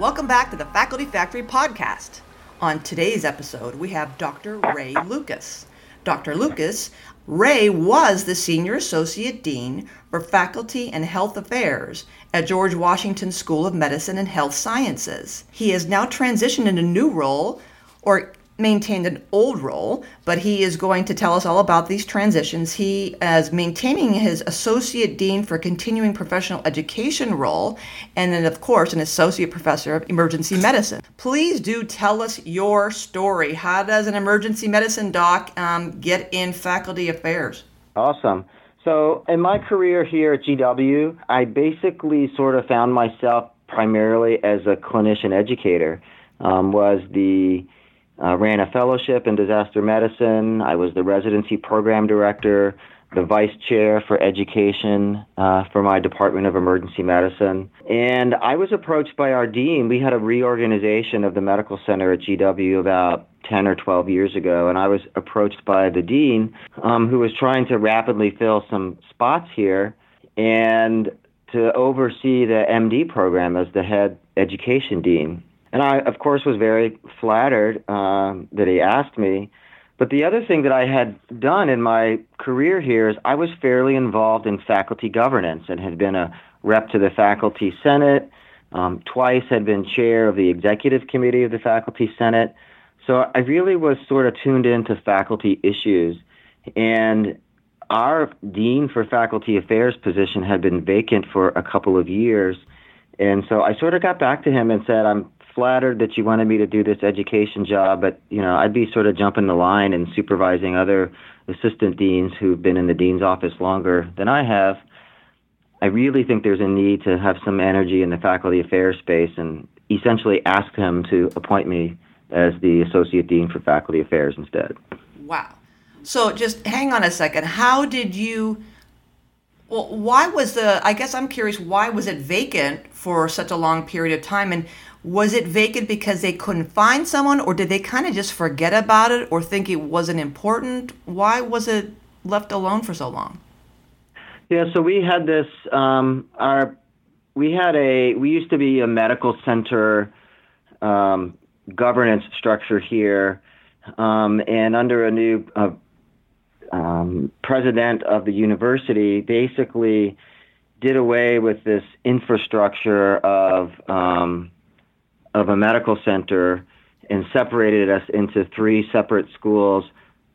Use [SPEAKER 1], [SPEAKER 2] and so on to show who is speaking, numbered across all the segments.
[SPEAKER 1] Welcome back to the Faculty Factory podcast. On today's episode, we have Dr. Ray Lucas. Dr. Lucas, Ray was the Senior Associate Dean for Faculty and Health Affairs at George Washington School of Medicine and Health Sciences. He has now transitioned into a new role, or maintained an old role, but he is going to tell us all about these transitions. He is maintaining his associate dean for continuing professional education role, and then, of course, an associate professor of emergency medicine. Please do tell us your story. How does an emergency medicine doc um, get in faculty affairs?
[SPEAKER 2] Awesome. So, in my career here at GW, I basically sort of found myself primarily as a clinician educator. Um, was the uh, ran a fellowship in disaster medicine. I was the residency program director, the vice chair for education uh, for my Department of Emergency Medicine. And I was approached by our dean. We had a reorganization of the medical center at GW about 10 or 12 years ago, and I was approached by the dean um, who was trying to rapidly fill some spots here and to oversee the MD program as the head education dean. And I, of course, was very flattered um, that he asked me. But the other thing that I had done in my career here is I was fairly involved in faculty governance and had been a rep to the faculty senate. Um, twice had been chair of the executive committee of the faculty senate. So I really was sort of tuned into faculty issues. And our dean for faculty affairs position had been vacant for a couple of years. And so I sort of got back to him and said, I'm flattered that you wanted me to do this education job, but you know, I'd be sort of jumping the line and supervising other assistant deans who've been in the dean's office longer than I have. I really think there's a need to have some energy in the faculty affairs space and essentially ask him to appoint me as the associate dean for faculty affairs instead.
[SPEAKER 1] Wow. So just hang on a second. How did you well, why was the I guess I'm curious why was it vacant for such a long period of time and was it vacant because they couldn't find someone, or did they kind of just forget about it or think it wasn't important? Why was it left alone for so long?
[SPEAKER 2] Yeah, so we had this. Um, our we had a we used to be a medical center um, governance structure here, um, and under a new uh, um, president of the university, basically did away with this infrastructure of um, of a medical center and separated us into three separate schools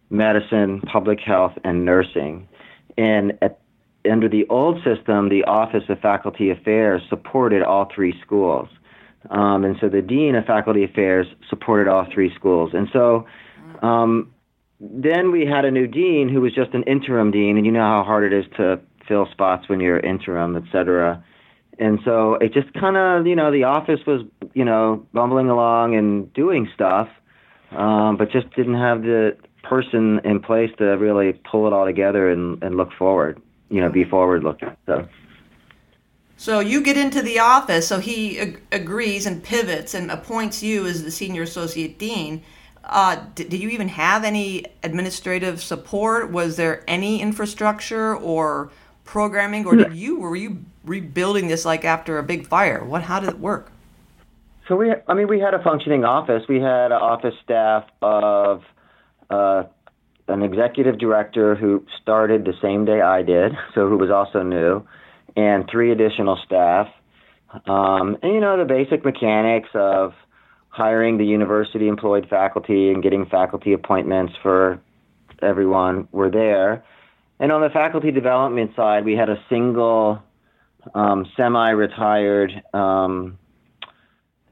[SPEAKER 2] medicine, public health, and nursing. And at, under the old system, the Office of Faculty Affairs supported all three schools. Um, and so the Dean of Faculty Affairs supported all three schools. And so um, then we had a new dean who was just an interim dean, and you know how hard it is to fill spots when you're interim, et cetera. And so it just kind of, you know, the office was, you know, bumbling along and doing stuff, um, but just didn't have the person in place to really pull it all together and, and look forward, you know, be forward looking. So.
[SPEAKER 1] So you get into the office, so he ag- agrees and pivots and appoints you as the senior associate dean. Uh, did, did you even have any administrative support? Was there any infrastructure or programming, or did you were you rebuilding this like after a big fire? What how did it work?
[SPEAKER 2] So we, I mean, we had a functioning office. We had an office staff of uh, an executive director who started the same day I did, so who was also new, and three additional staff. Um, and you know the basic mechanics of hiring the university employed faculty and getting faculty appointments for everyone were there. And on the faculty development side, we had a single um, semi-retired um,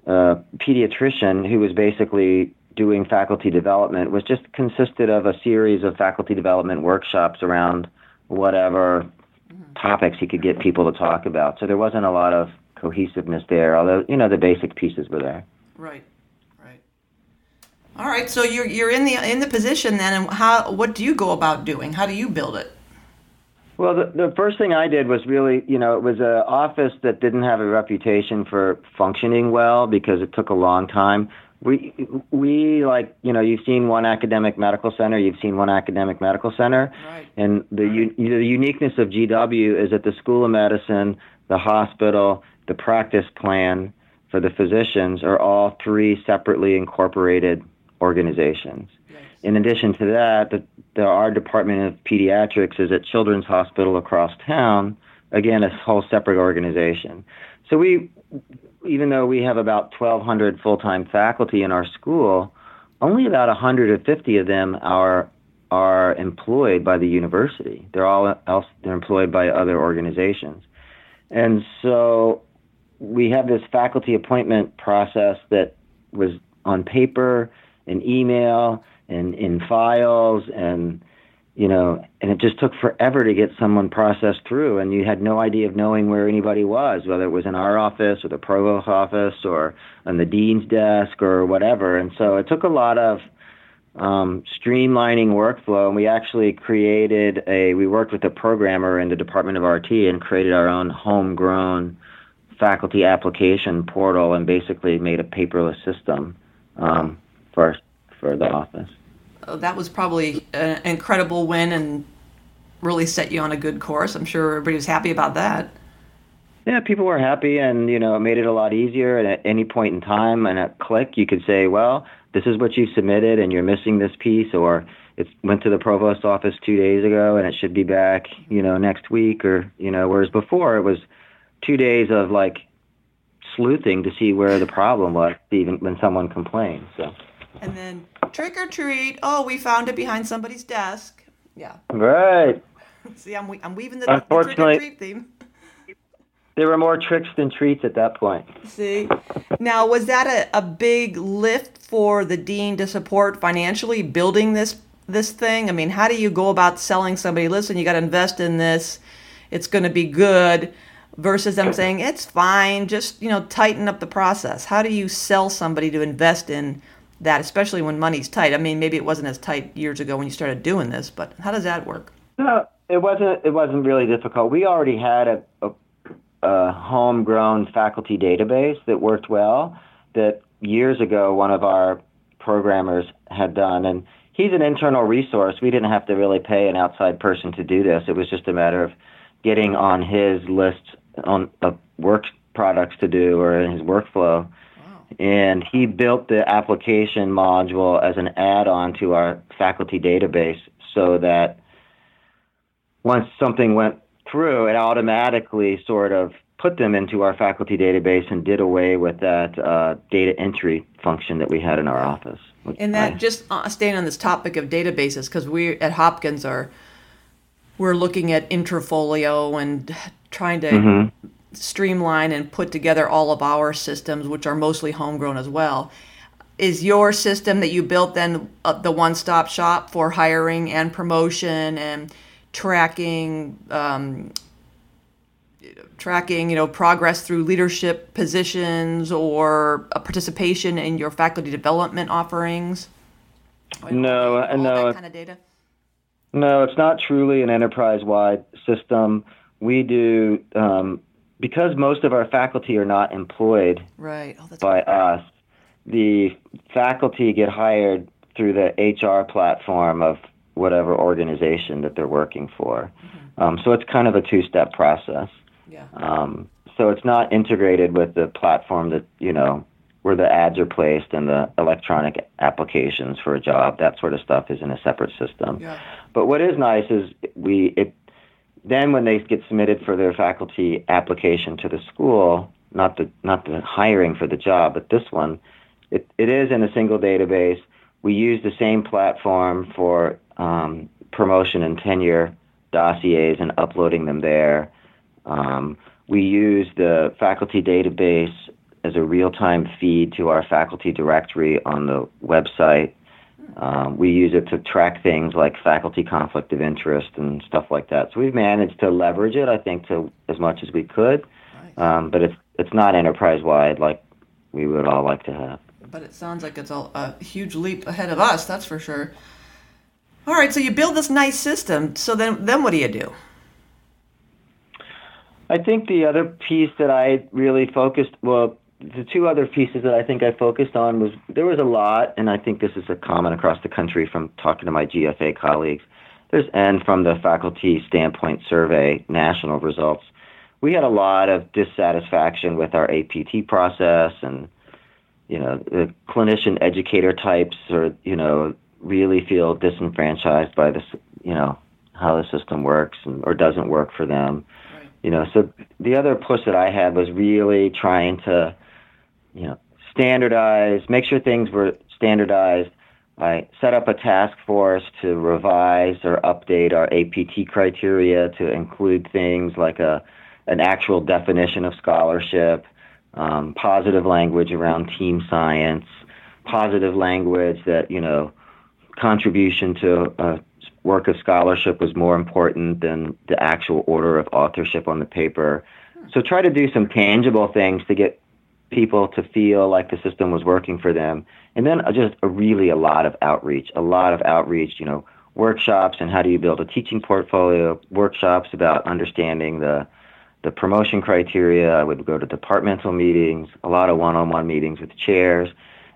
[SPEAKER 2] uh, pediatrician who was basically doing faculty development, which just consisted of a series of faculty development workshops around whatever mm-hmm. topics he could get people to talk about. So there wasn't a lot of cohesiveness there, although you know the basic pieces were there.
[SPEAKER 1] Right. All right, so you're you're in the in the position then, and how what do you go about doing? How do you build it?
[SPEAKER 2] Well, the, the first thing I did was really, you know, it was an office that didn't have a reputation for functioning well because it took a long time. We we like, you know, you've seen one academic medical center, you've seen one academic medical center,
[SPEAKER 1] right.
[SPEAKER 2] and the right. the uniqueness of GW is that the School of Medicine, the hospital, the practice plan for the physicians are all three separately incorporated organizations. In addition to that, the, the, our Department of Pediatrics is at Children's Hospital across town, again, a whole separate organization. So we, even though we have about 1,200 full-time faculty in our school, only about 150 of them are are employed by the university. They're all else they're employed by other organizations. And so we have this faculty appointment process that was on paper and email and in files and you know and it just took forever to get someone processed through and you had no idea of knowing where anybody was whether it was in our office or the provost office or on the dean's desk or whatever and so it took a lot of um, streamlining workflow, and we actually created a. We worked with a programmer in the Department of RT and created our own homegrown faculty application portal, and basically made a paperless system um, for for the office.
[SPEAKER 1] Oh, that was probably an incredible win, and really set you on a good course. I'm sure everybody was happy about that.
[SPEAKER 2] Yeah, people were happy, and you know, it made it a lot easier. And at any point in time, and at click, you could say, "Well, this is what you submitted and you're missing this piece or it went to the provost office two days ago and it should be back, you know, next week or, you know, whereas before it was two days of like sleuthing to see where the problem was even when someone complained. So
[SPEAKER 1] And then trick or treat, oh, we found it behind somebody's desk. Yeah.
[SPEAKER 2] Right.
[SPEAKER 1] See, I'm, I'm weaving the, the trick or treat theme.
[SPEAKER 2] There were more tricks than treats at that point.
[SPEAKER 1] See, now was that a, a big lift for the dean to support financially building this this thing? I mean, how do you go about selling somebody? Listen, you got to invest in this. It's going to be good. Versus them saying it's fine, just you know, tighten up the process. How do you sell somebody to invest in that, especially when money's tight? I mean, maybe it wasn't as tight years ago when you started doing this, but how does that work?
[SPEAKER 2] No, it wasn't. It wasn't really difficult. We already had a, a a homegrown faculty database that worked well that years ago one of our programmers had done. And he's an internal resource. We didn't have to really pay an outside person to do this. It was just a matter of getting on his list on of work products to do or in his workflow. And he built the application module as an add-on to our faculty database so that once something went through, it automatically sort of put them into our faculty database and did away with that uh, data entry function that we had in our office.
[SPEAKER 1] And that I, just uh, staying on this topic of databases, because we at Hopkins are we're looking at Interfolio and trying to mm-hmm. Streamline and put together all of our systems, which are mostly homegrown as well. Is your system that you built then uh, the one-stop shop for hiring and promotion and tracking um, tracking you know progress through leadership positions or a participation in your faculty development offerings?
[SPEAKER 2] No
[SPEAKER 1] all
[SPEAKER 2] no.
[SPEAKER 1] that kind of data?
[SPEAKER 2] No it's not truly an enterprise-wide system. We do um, because most of our faculty are not employed
[SPEAKER 1] right.
[SPEAKER 2] oh, by us the faculty get hired through the hr platform of whatever organization that they're working for. Mm-hmm. Um, so it's kind of a two-step process.
[SPEAKER 1] Yeah.
[SPEAKER 2] Um, so it's not integrated with the platform that you know where the ads are placed and the electronic applications for a job. That sort of stuff is in a separate system.
[SPEAKER 1] Yeah.
[SPEAKER 2] But what is nice is we it then when they get submitted for their faculty application to the school, not the not the hiring for the job, but this one, it, it is in a single database. We use the same platform for um, promotion and tenure dossiers and uploading them there. Um, we use the faculty database as a real-time feed to our faculty directory on the website. Um, we use it to track things like faculty conflict of interest and stuff like that. So we've managed to leverage it, I think, to as much as we could, um, but it's it's not enterprise-wide like we would all like to have.
[SPEAKER 1] But it sounds like it's a, a huge leap ahead of us, that's for sure. All right, so you build this nice system. So then, then what do you do?
[SPEAKER 2] I think the other piece that I really focused, well, the two other pieces that I think I focused on was there was a lot, and I think this is a common across the country from talking to my GFA colleagues. There's and from the faculty standpoint survey national results we had a lot of dissatisfaction with our APT process and you know the clinician educator types or you know really feel disenfranchised by this you know how the system works and, or doesn't work for them right. you know so the other push that i had was really trying to you know standardize make sure things were standardized I set up a task force to revise or update our APT criteria to include things like a an actual definition of scholarship, um, positive language around team science, positive language that you know contribution to a work of scholarship was more important than the actual order of authorship on the paper. So try to do some tangible things to get people to feel like the system was working for them. And then just a really a lot of outreach, a lot of outreach, you know, workshops and how do you build a teaching portfolio, workshops about understanding the the promotion criteria. I would go to departmental meetings, a lot of one-on-one meetings with chairs.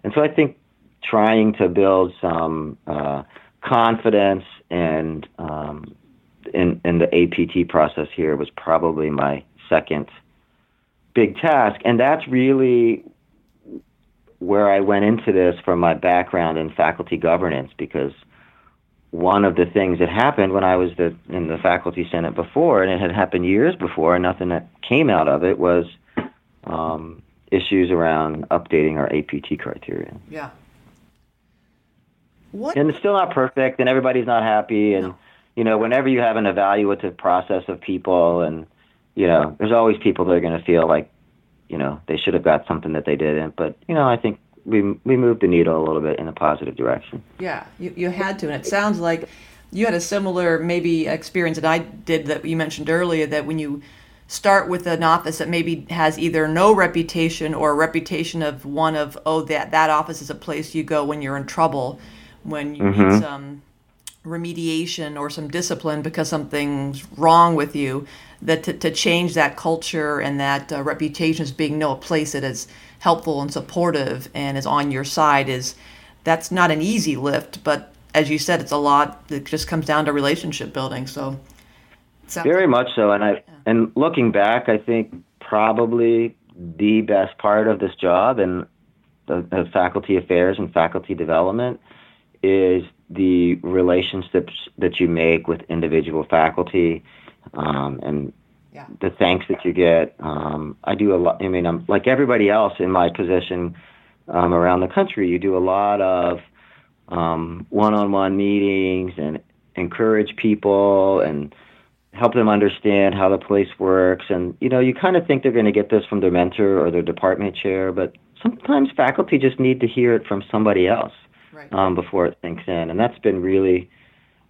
[SPEAKER 2] And so I think trying to build some uh, confidence and um, in, in the APT process here was probably my second big task. And that's really where I went into this from my background in faculty governance because one of the things that happened when I was the, in the faculty senate before, and it had happened years before, and nothing that came out of it was um, issues around updating our APT criteria.
[SPEAKER 1] Yeah.
[SPEAKER 2] What? And it's still not perfect, and everybody's not happy, and no. you know, whenever you have an evaluative process of people, and you know, there's always people that are going to feel like, you know, they should have got something that they didn't. But you know, I think we we moved the needle a little bit in a positive direction.
[SPEAKER 1] Yeah, you you had to, and it sounds like you had a similar maybe experience that I did that you mentioned earlier. That when you start with an office that maybe has either no reputation or a reputation of one of oh that that office is a place you go when you're in trouble, when you mm-hmm. need some remediation or some discipline because something's wrong with you that to, to change that culture and that uh, reputation as being no a place that is helpful and supportive and is on your side is that's not an easy lift, but as you said, it's a lot that just comes down to relationship building. So
[SPEAKER 2] very like, much so. And I yeah. and looking back, I think probably the best part of this job and the, the faculty affairs and faculty development is the relationships that you make with individual faculty um, and yeah. the thanks that you get. Um, I do a lot. I mean, I'm like everybody else in my position um, around the country. You do a lot of um, one-on-one meetings and encourage people and help them understand how the place works. And you know, you kind of think they're going to get this from their mentor or their department chair, but sometimes faculty just need to hear it from somebody else right. um, before it sinks in, and that's been really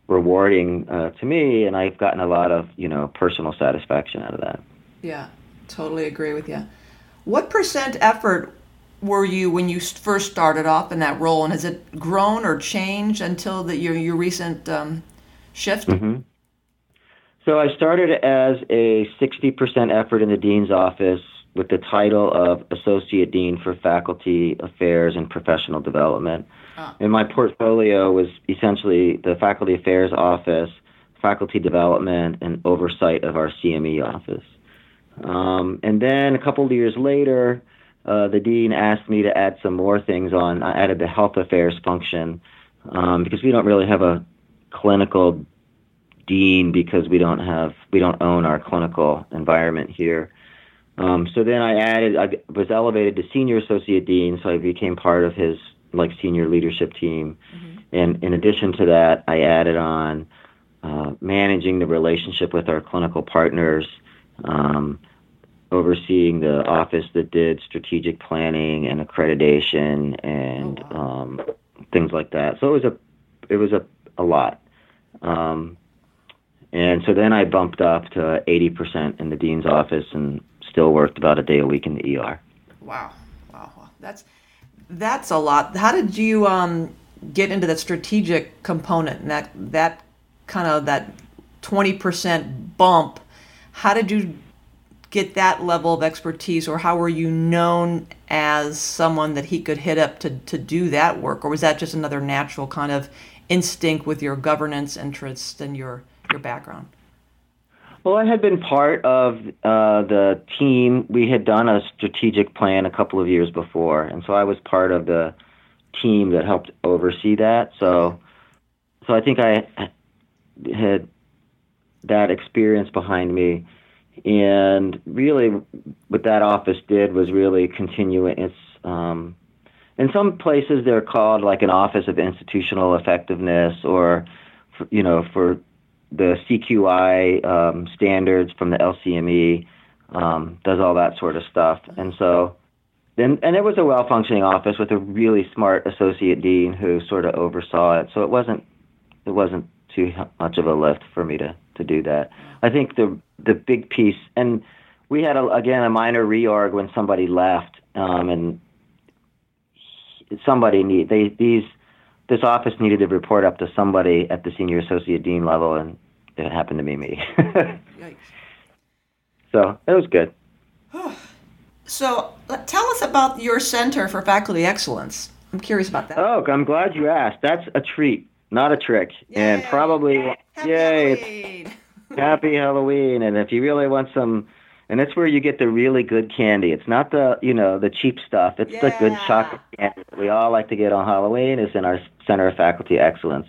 [SPEAKER 2] rewarding uh, to me, and I've gotten a lot of you know personal satisfaction out of that.
[SPEAKER 1] Yeah, totally agree with you. What percent effort were you when you first started off in that role, and has it grown or changed until the, your your recent um, shift?
[SPEAKER 2] Mm-hmm. So I started as a 60% effort in the dean's office with the title of Associate Dean for Faculty Affairs and Professional Development. Oh. And my portfolio was essentially the faculty affairs office, faculty development, and oversight of our CME office. Um, and then a couple of years later, uh, the dean asked me to add some more things on. I added the health affairs function um, because we don't really have a clinical dean because we don't have we don't own our clinical environment here. Um, so then I added I was elevated to senior associate dean, so I became part of his like senior leadership team. Mm-hmm. And in addition to that, I added on uh, managing the relationship with our clinical partners, um, overseeing the office that did strategic planning and accreditation and oh, wow. um, things like that. So it was a it was a, a lot. Um, and so then I bumped up to 80% in the dean's office and still worked about a day a week in the
[SPEAKER 1] ER. Wow. Wow. That's that's a lot. How did you um, get into that strategic component and that that kind of that twenty percent bump? How did you get that level of expertise, or how were you known as someone that he could hit up to to do that work, or was that just another natural kind of instinct with your governance interests and your your background?
[SPEAKER 2] Well, I had been part of uh, the team. We had done a strategic plan a couple of years before, and so I was part of the team that helped oversee that. So, so I think I had that experience behind me, and really, what that office did was really continue its. Um, in some places, they're called like an office of institutional effectiveness, or you know, for the CQI um, standards from the LCME, um, does all that sort of stuff. And so, then, and it was a well functioning office with a really smart associate dean who sort of oversaw it. So it wasn't, it wasn't too much of a lift for me to, to do that. I think the, the big piece, and we had a, again a minor reorg when somebody left, um, and somebody need they these this office needed to report up to somebody at the senior associate dean level, and it happened to be me. so it was good.
[SPEAKER 1] so tell us about your Center for Faculty Excellence. I'm curious about that.
[SPEAKER 2] Oh, I'm glad you asked. That's a treat, not a trick, yay. and probably yay.
[SPEAKER 1] happy
[SPEAKER 2] yay,
[SPEAKER 1] Halloween.
[SPEAKER 2] happy Halloween. And if you really want some and that's where you get the really good candy. It's not the you know the cheap stuff. It's
[SPEAKER 1] yeah.
[SPEAKER 2] the good chocolate candy we all like to get on Halloween. Is in our Center of Faculty Excellence.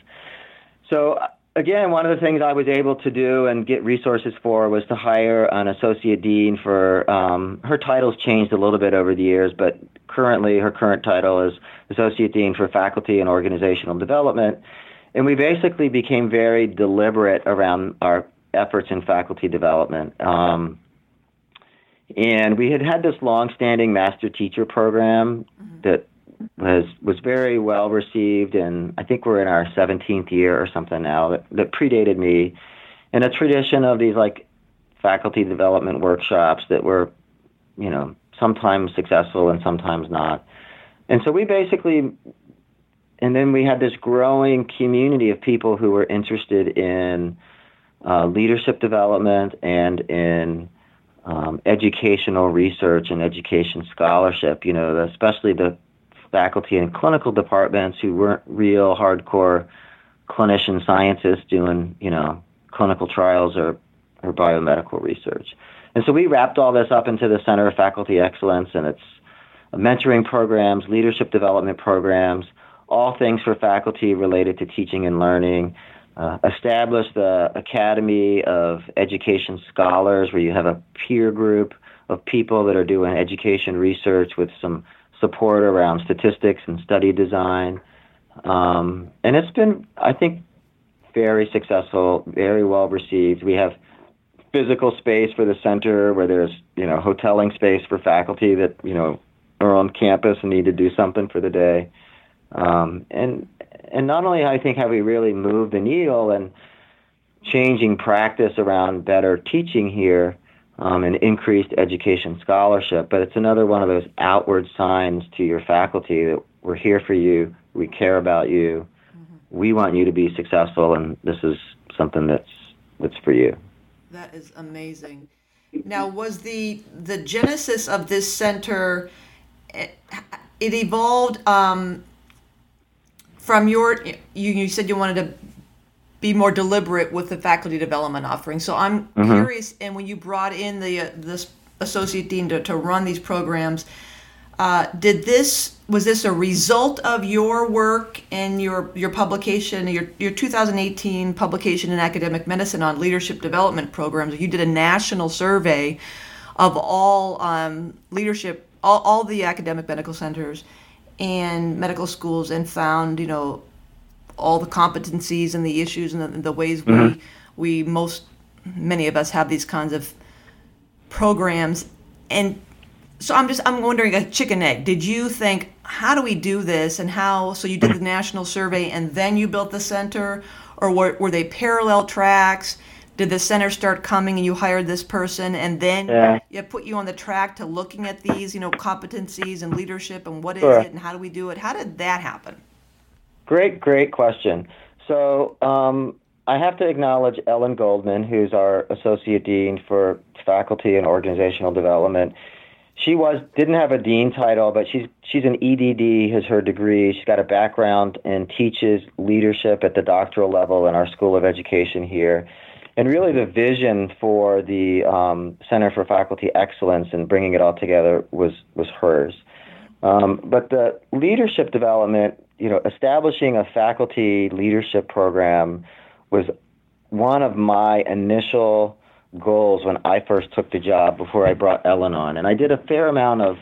[SPEAKER 2] So again, one of the things I was able to do and get resources for was to hire an associate dean for. Um, her title's changed a little bit over the years, but currently her current title is associate dean for faculty and organizational development. And we basically became very deliberate around our efforts in faculty development. Um, and we had had this long-standing master teacher program mm-hmm. that was was very well received, and I think we're in our 17th year or something now that, that predated me, and a tradition of these like faculty development workshops that were, you know, sometimes successful and sometimes not. And so we basically, and then we had this growing community of people who were interested in uh, leadership development and in um, educational research and education scholarship. You know, especially the faculty and clinical departments who weren't real hardcore clinician scientists doing, you know, clinical trials or, or biomedical research. And so we wrapped all this up into the Center of Faculty Excellence and its mentoring programs, leadership development programs, all things for faculty related to teaching and learning, uh, established the Academy of Education Scholars, where you have a peer group of people that are doing education research with some support around statistics and study design. Um, and it's been, I think, very successful, very well received. We have physical space for the center where there's, you know, hoteling space for faculty that, you know, are on campus and need to do something for the day. Um, and and not only I think have we really moved the needle and changing practice around better teaching here um, and increased education scholarship, but it's another one of those outward signs to your faculty that we're here for you, we care about you, mm-hmm. we want you to be successful, and this is something that's that's for you.
[SPEAKER 1] That is amazing. Now, was the the genesis of this center? It, it evolved um, from your you, you said you wanted to be more deliberate with the faculty development offering. So I'm mm-hmm. curious, and when you brought in the uh, this associate dean to, to run these programs, uh, did this was this a result of your work and your your publication, your your 2018 publication in academic medicine on leadership development programs? You did a national survey of all um, leadership, all, all the academic medical centers and medical schools and found, you know, all the competencies and the issues and the, the ways mm-hmm. we we most many of us have these kinds of programs. And so i'm just i'm wondering a chicken egg. Did you think how do we do this? And how so you did the national survey and then you built the center? Or were, were they parallel tracks did the center start coming and you hired this person and then yeah. it put you on the track to looking at these you know competencies and leadership and what is sure. it and how do we do it? How did that happen?
[SPEAKER 2] Great great question. So um, i have to acknowledge ellen goldman who's our associate dean for faculty and organizational development. She was didn't have a dean title but she's she's an edd has her degree. She's got a background and teaches leadership at the doctoral level in our school of education here and really the vision for the um, Center for Faculty Excellence and bringing it all together was was hers. Um, but the leadership development, you know, establishing a faculty leadership program was one of my initial goals when I first took the job before I brought Ellen on. And I did a fair amount of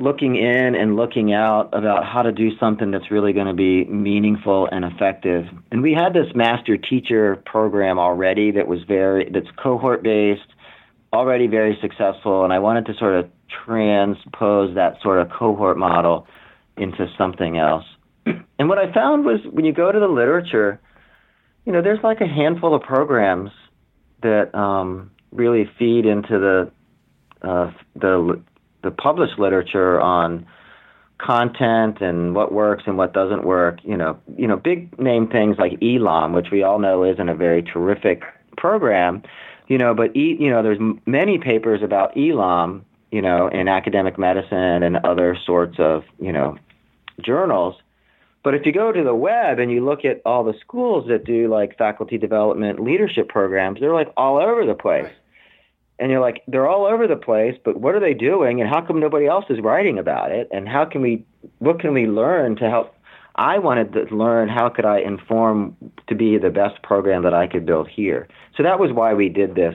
[SPEAKER 2] looking in and looking out about how to do something that's really going to be meaningful and effective. And we had this master teacher program already that was very that's cohort based, already very successful and I wanted to sort of transpose that sort of cohort model into something else. And what I found was when you go to the literature, you know, there's like a handful of programs that um, really feed into the uh, the the published literature on content and what works and what doesn't work. You know, you know, big name things like ELAM, which we all know isn't a very terrific program. You know, but e, you know, there's many papers about ELAM. You know, in academic medicine and other sorts of you know journals. But if you go to the web and you look at all the schools that do like faculty development leadership programs, they're like all over the place. Right and you're like they're all over the place but what are they doing? And how come nobody else is writing about it? And how can we what can we learn to help? I wanted to learn how could i inform to be the best program that i could build here. So that was why we did this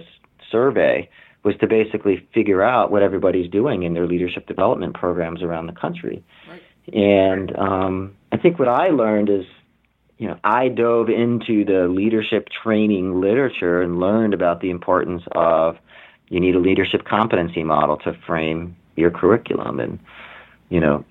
[SPEAKER 2] survey was to basically figure out what everybody's doing in their leadership development programs around the country. Right. and um, i think what i learned is you know, I dove into the leadership training literature and learned about the importance of you need a leadership competency model to frame your curriculum. And, you know,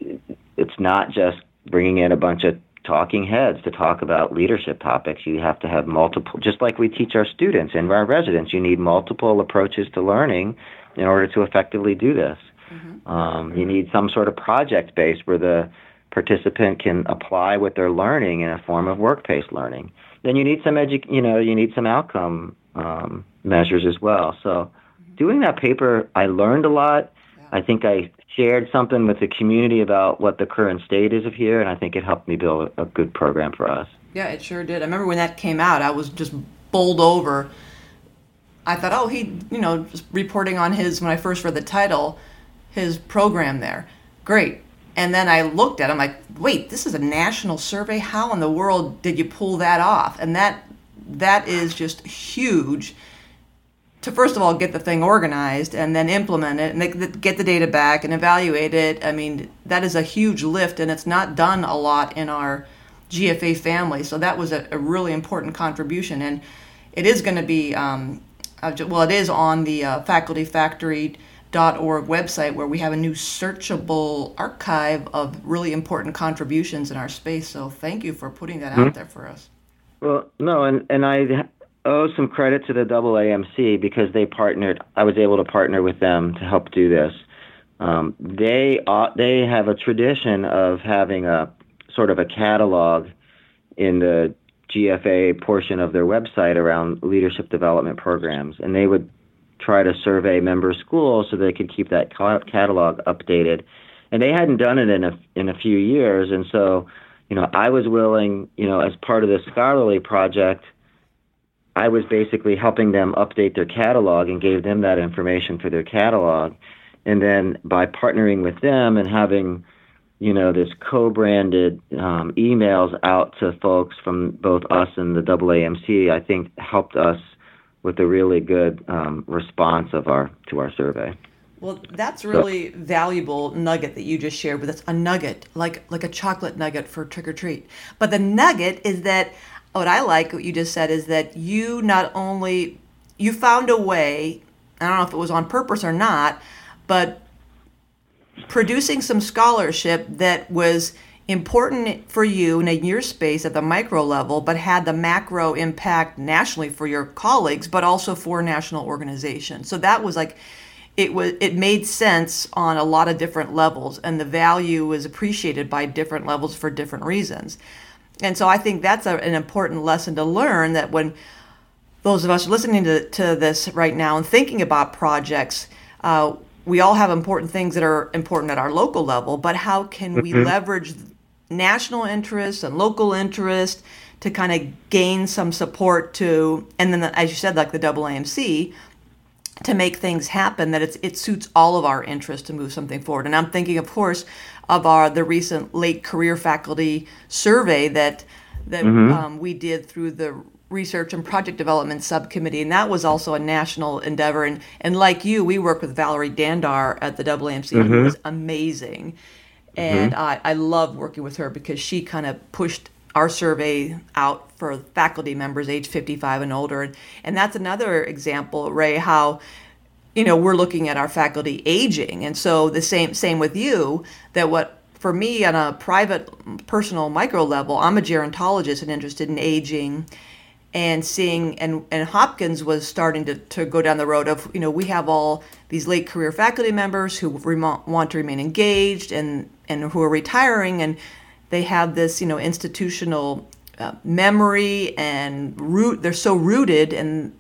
[SPEAKER 2] it's not just bringing in a bunch of talking heads to talk about leadership topics. You have to have multiple, just like we teach our students and our residents, you need multiple approaches to learning in order to effectively do this. Mm-hmm. Um, you need some sort of project base where the participant can apply what they're learning in a form of work-based learning. Then you need some edu- you know, you need some outcome um, measures as well. So doing that paper, I learned a lot. Yeah. I think I shared something with the community about what the current state is of here, and I think it helped me build a good program for us.
[SPEAKER 1] Yeah, it sure did. I remember when that came out, I was just bowled over. I thought, oh, he, you know, just reporting on his, when I first read the title, his program there. Great. And then I looked at it, I'm like, wait, this is a national survey? How in the world did you pull that off? And that that is just huge to first of all get the thing organized and then implement it and get the data back and evaluate it. I mean, that is a huge lift, and it's not done a lot in our GFA family. So that was a, a really important contribution, and it is going to be um, uh, well, it is on the uh, facultyfactory.org website where we have a new searchable archive of really important contributions in our space. So thank you for putting that mm-hmm. out there for us.
[SPEAKER 2] Well, no, and, and I owe some credit to the AAMC because they partnered. I was able to partner with them to help do this. Um, they uh, they have a tradition of having a sort of a catalog in the GFA portion of their website around leadership development programs, and they would try to survey member schools so they could keep that catalog updated. And they hadn't done it in a in a few years, and so you know I was willing, you know, as part of this scholarly project I was basically helping them update their catalog and gave them that information for their catalog. And then by partnering with them and having, you know, this co-branded um, emails out to folks from both us and the AAMC, I think helped us with a really good um, response of our to our survey.
[SPEAKER 1] Well, that's really so, valuable nugget that you just shared with us. A nugget, like like a chocolate nugget for trick or treat. But the nugget is that what I like what you just said is that you not only you found a way, I don't know if it was on purpose or not, but producing some scholarship that was important for you in your space at the micro level, but had the macro impact nationally for your colleagues, but also for national organizations. So that was like it was it made sense on a lot of different levels and the value was appreciated by different levels for different reasons. And so I think that's a, an important lesson to learn that when those of us listening to, to this right now and thinking about projects, uh, we all have important things that are important at our local level, but how can we mm-hmm. leverage national interest and local interest to kind of gain some support to, and then as you said, like the AAMC, to make things happen that it's, it suits all of our interests to move something forward. And I'm thinking, of course, of our the recent late career faculty survey that that mm-hmm. um, we did through the research and project development subcommittee, and that was also a national endeavor. And and like you, we work with Valerie Dandar at the AAMC, mm-hmm. who was amazing. And mm-hmm. I, I love working with her because she kind of pushed our survey out for faculty members age 55 and older. And, that's another example, Ray, how you know we're looking at our faculty aging. And so the same same with you that what for me on a private personal micro level i'm a gerontologist and interested in aging. And seeing and, and hopkins was starting to, to go down the road of you know we have all these late career faculty members who want to remain engaged and and who are retiring. And they have this you know institutional uh, memory and root they're so rooted and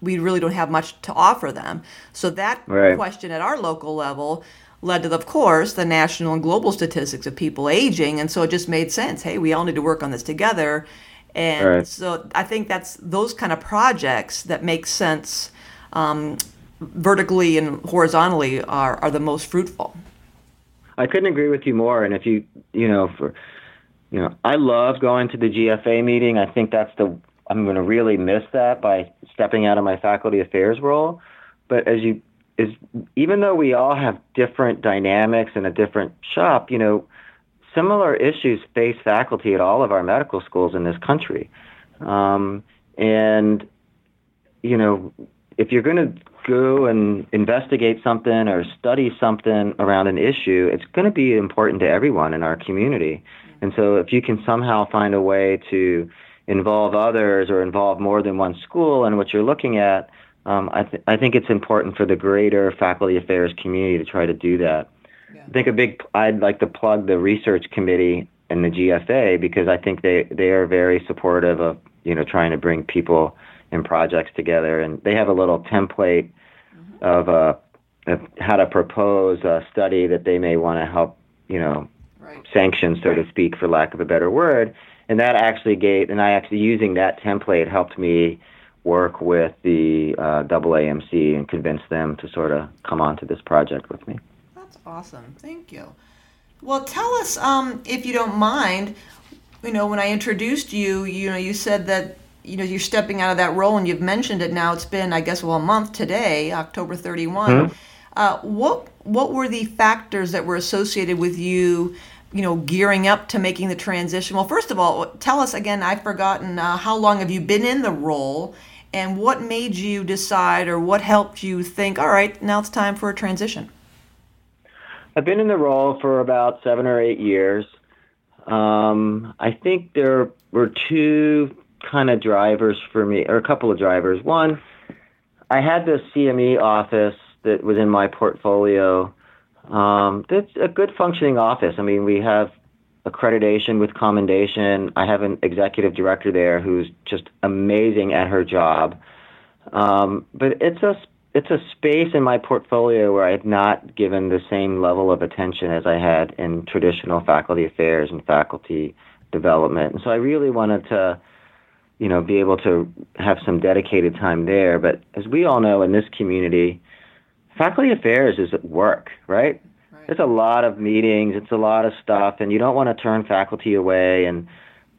[SPEAKER 1] we really don't have much to offer them so that right. question at our local level led to, of course, the national and global statistics of people aging. And so it just made sense. Hey, we all need to work on this together. And right. so I think that's those kind of projects that make sense um, vertically and horizontally are, are the most fruitful.
[SPEAKER 2] I couldn't agree with you more. And if you, you know, for, you know, I love going to the GFA meeting. I think that's the, I'm going to really miss that by stepping out of my faculty affairs role. But as you is even though we all have different dynamics and a different shop, you know, similar issues face faculty at all of our medical schools in this country. Um, and, you know, if you're going to go and investigate something or study something around an issue, it's going to be important to everyone in our community. And so if you can somehow find a way to involve others or involve more than one school in what you're looking at, um, I, th- I think it's important for the greater faculty affairs community to try to do that. Yeah. I think a big, I'd like to plug the research committee and the GFA because I think they, they are very supportive of, you know, trying to bring people and projects together. And they have a little template mm-hmm. of, uh, of how to propose a study that they may want to help, you know, right. sanction, so right. to speak, for lack of a better word. And that actually gave, and I actually using that template helped me work with the uh, AAMC and convince them to sort of come onto this project with me.
[SPEAKER 1] That's awesome. Thank you. Well, tell us, um, if you don't mind, you know, when I introduced you, you know, you said that you know you're stepping out of that role, and you've mentioned it now. It's been, I guess, well, a month today, October 31. Mm-hmm. Uh, what what were the factors that were associated with you? you know, gearing up to making the transition? Well, first of all, tell us again. I've forgotten uh, how long have you been in the role, and what made you decide or what helped you think, all right, now it's time for a transition?
[SPEAKER 2] I've been in the role for about seven or eight years. Um, I think there were two kind of drivers for me, or a couple of drivers. One, I had this CME office that was in my portfolio. Um, that's a good functioning office. I mean, we have accreditation with commendation. I have an executive director there who's just amazing at her job. Um, but it's a it's a space in my portfolio where I have not given the same level of attention as I had in traditional faculty affairs and faculty development. And so I really wanted to, you know, be able to have some dedicated time there. But as we all know in this community, faculty affairs is at work, right? It's a lot of meetings, it's a lot of stuff, and you don't want to turn faculty away. And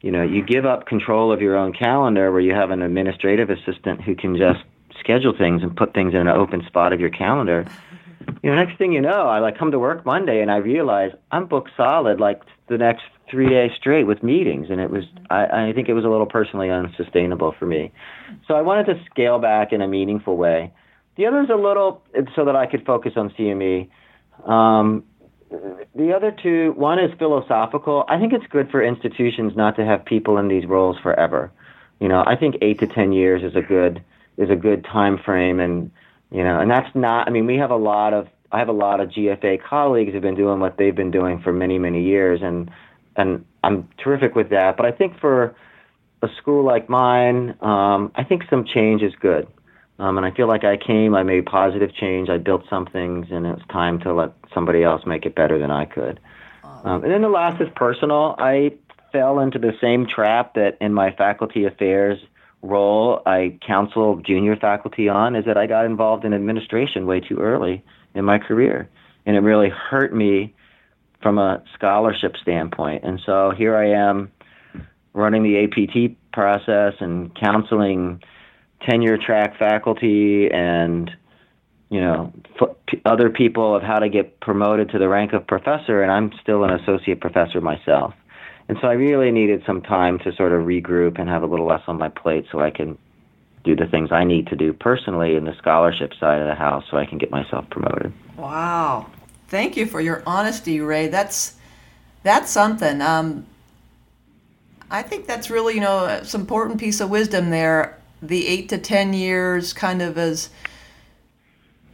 [SPEAKER 2] you know, you give up control of your own calendar where you have an administrative assistant who can just schedule things and put things in an open spot of your calendar. You know, next thing you know, I like come to work Monday and I realize I'm booked solid like the next three days straight with meetings, and it was I, I think it was a little personally unsustainable for me. So I wanted to scale back in a meaningful way. The other is a little so that I could focus on CME. Um, the other two, one is philosophical. I think it's good for institutions not to have people in these roles forever. You know, I think eight to ten years is a good is a good time frame, and you know, and that's not. I mean, we have a lot of I have a lot of GFA colleagues who've been doing what they've been doing for many many years, and and I'm terrific with that. But I think for a school like mine, um, I think some change is good. Um, and I feel like I came, I made positive change, I built some things, and it was time to let somebody else make it better than I could. Um, and then the last is personal. I fell into the same trap that in my faculty affairs role I counsel junior faculty on is that I got involved in administration way too early in my career. And it really hurt me from a scholarship standpoint. And so here I am running the APT process and counseling tenure track faculty and you know other people of how to get promoted to the rank of professor and I'm still an associate professor myself. And so I really needed some time to sort of regroup and have a little less on my plate so I can do the things I need to do personally in the scholarship side of the house so I can get myself promoted.
[SPEAKER 1] Wow. Thank you for your honesty, Ray. That's that's something. Um, I think that's really, you know, some important piece of wisdom there. The eight to ten years kind of as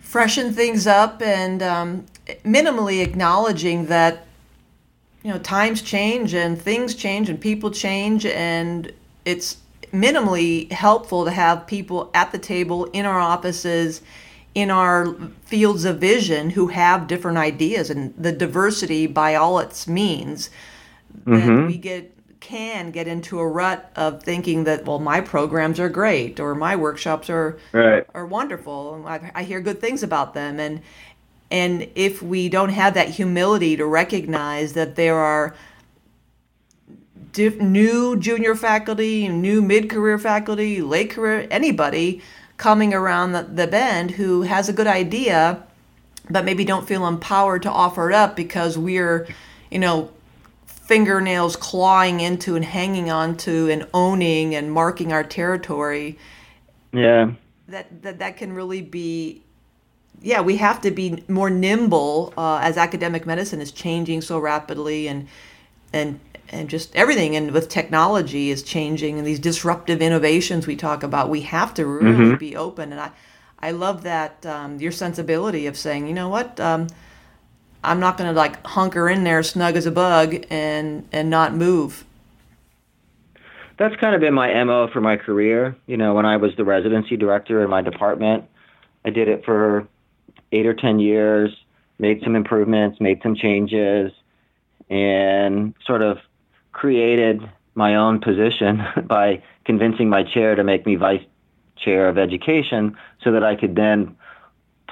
[SPEAKER 1] freshen things up and um, minimally acknowledging that you know times change and things change and people change and it's minimally helpful to have people at the table in our offices in our fields of vision who have different ideas and the diversity by all its means mm-hmm. we get can get into a rut of thinking that well my programs are great or my workshops are
[SPEAKER 2] right.
[SPEAKER 1] are wonderful I, I hear good things about them and and if we don't have that humility to recognize that there are diff- new junior faculty, new mid career faculty, late career, anybody coming around the, the bend who has a good idea, but maybe don't feel empowered to offer it up because we're, you know, fingernails clawing into and hanging on to and owning and marking our territory.
[SPEAKER 2] Yeah.
[SPEAKER 1] That, that that can really be yeah, we have to be more nimble uh, as academic medicine is changing so rapidly and and and just everything. And with technology is changing and these disruptive innovations we talk about we have to really mm-hmm. be open. And i i love that um, your sensibility of saying you know what? Um, i'm not going to like hunker in there snug as a bug and and not move.
[SPEAKER 2] That's kind of been my mo for my career. You know when i was the residency director in my department i did it for eight or ten years made some improvements made some changes and sort of created my own position by convincing my chair to make me vice chair of education so that I could then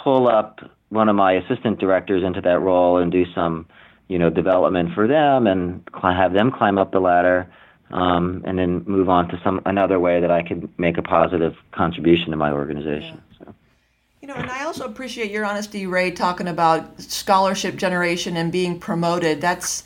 [SPEAKER 2] pull up one of my assistant directors into that role and do some, you know, development for them and have them climb up the ladder, um, and then move on to some another way that I could make a positive contribution to my organization. Yeah. So.
[SPEAKER 1] You know, and I also appreciate your honesty, Ray, talking about scholarship generation and being promoted. That's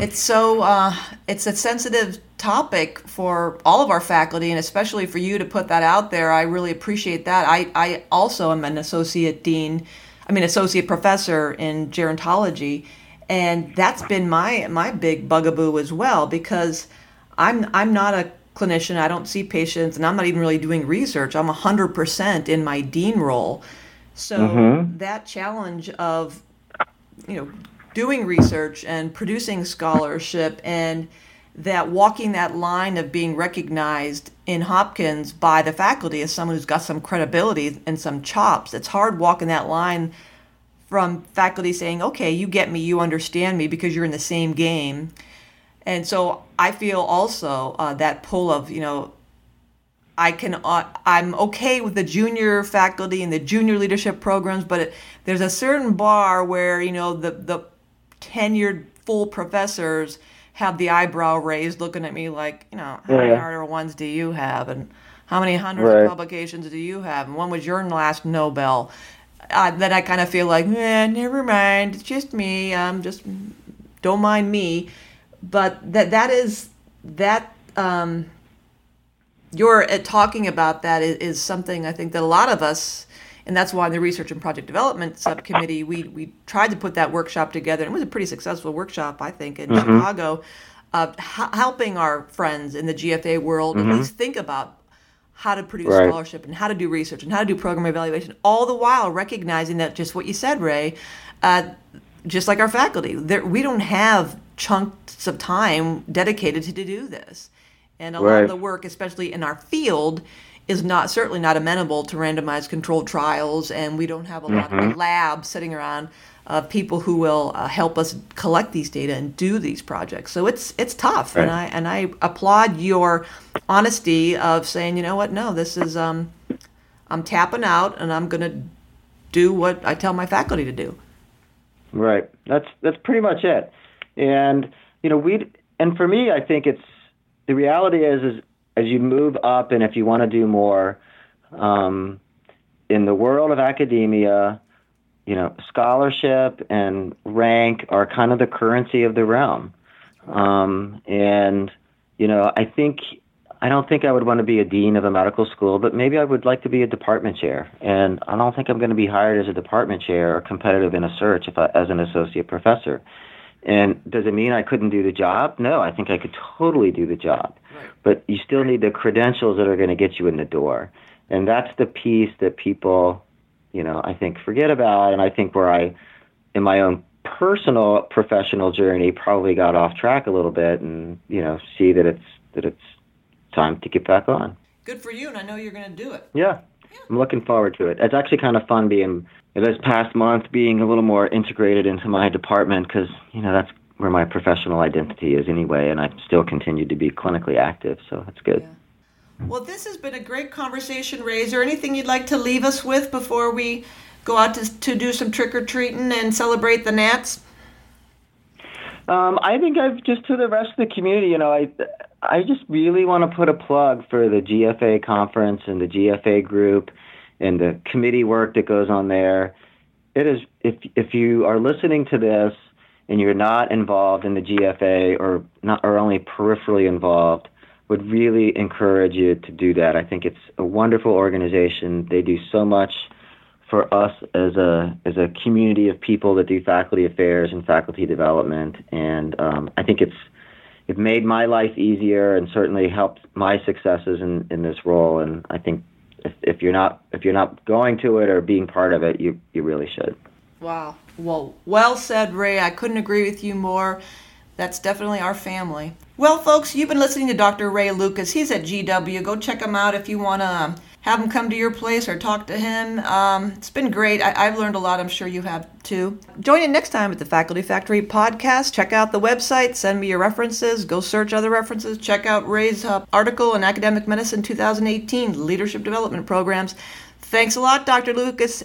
[SPEAKER 1] it's so uh, it's a sensitive topic for all of our faculty and especially for you to put that out there. I really appreciate that. I, I also am an associate dean i mean associate professor in gerontology and that's been my my big bugaboo as well because i'm i'm not a clinician. I don't see patients and i'm not even really doing research. I'm 100% in my dean role. So mm-hmm. that challenge of you know doing research and producing scholarship and that walking that line of being recognized in Hopkins by the faculty as someone who's got some credibility and some chops. It's hard walking that line from faculty saying, okay, you get me, you understand me because you're in the same game. And so I feel also uh, that pull of, you know, I can, uh, I'm okay with the junior faculty and the junior leadership programs, but it, there's a certain bar where, you know, the, the tenured full professors have the eyebrow raised looking at me like, you know, how many R01s do you have? And how many hundreds right. of publications do you have? And when was your last Nobel? Uh, then I kind of feel like, eh, never mind. It's just me. I'm just, don't mind me. But that that is, that, um, you're uh, talking about that is, is something I think that a lot of us and that's why in the research and project development subcommittee we we tried to put that workshop together and it was a pretty successful workshop i think in mm-hmm. chicago uh, h- helping our friends in the gfa world mm-hmm. at least think about how to produce right. scholarship and how to do research and how to do program evaluation all the while recognizing that just what you said ray uh, just like our faculty there, we don't have chunks of time dedicated to, to do this and a right. lot of the work especially in our field is not certainly not amenable to randomized controlled trials, and we don't have a lot of labs sitting around of people who will uh, help us collect these data and do these projects. So it's it's tough,
[SPEAKER 2] Right.
[SPEAKER 1] and I and I applaud your honesty of saying, you know what, no, this is um, I'm tapping out, and I'm going to do what I tell my faculty to do.
[SPEAKER 2] Right. That's that's pretty much it. And you know, we and for me, I think it's the reality is is as you move up, and if you want to do more um, in the world of academia, you know, scholarship and rank are kind of the currency of the realm. Um, and you know, I think I don't think I would want to be a dean of a medical school, but maybe I would like to be a department chair. And I don't think I'm going to be hired as a department chair or competitive in a search I, as an associate professor. And does it mean I couldn't do the job? No, I think I could totally do the job. But you still need the credentials that are going to get you in the door. And that's the piece that people, you know, I think forget about. And I think where I, in my own personal professional journey, probably got off track a little bit and, you know, see that it's, that it's time to get back on.
[SPEAKER 1] Good for you, and I know you're going to do it.
[SPEAKER 2] Yeah, I'm looking forward to it. It's actually kind of fun being this past month being a little more integrated into my department because you know that's where my professional identity is anyway, and I still continue to be clinically active, so that's good.
[SPEAKER 1] Yeah. Well, this has been a great conversation, Ray. Is there anything you'd like to leave us with before we go out to, to do some trick or treating and celebrate the Nats?
[SPEAKER 2] Um, I think I've just to the rest of the community, you know, I I just really want to put a plug for the GFA conference and the GFA group and the committee work that goes on there. It is if if you are listening to this and you're not involved in the GFA or not or only peripherally involved, would really encourage you to do that. I think it's a wonderful organization. They do so much for us as a as a community of people that do faculty affairs and faculty development, and um, I think it's it made my life easier and certainly helped my successes in, in this role. And I think if, if you're not if you're not going to it or being part of it, you you really should.
[SPEAKER 1] Wow. Well, well said, Ray. I couldn't agree with you more. That's definitely our family. Well, folks, you've been listening to Dr. Ray Lucas. He's at GW. Go check him out if you want to have him come to your place or talk to him. Um, it's been great. I, I've learned a lot. I'm sure you have too. Join in next time at the Faculty Factory podcast. Check out the website. Send me your references. Go search other references. Check out Ray's uh, article in Academic Medicine 2018 Leadership Development Programs. Thanks a lot, Dr. Lucas.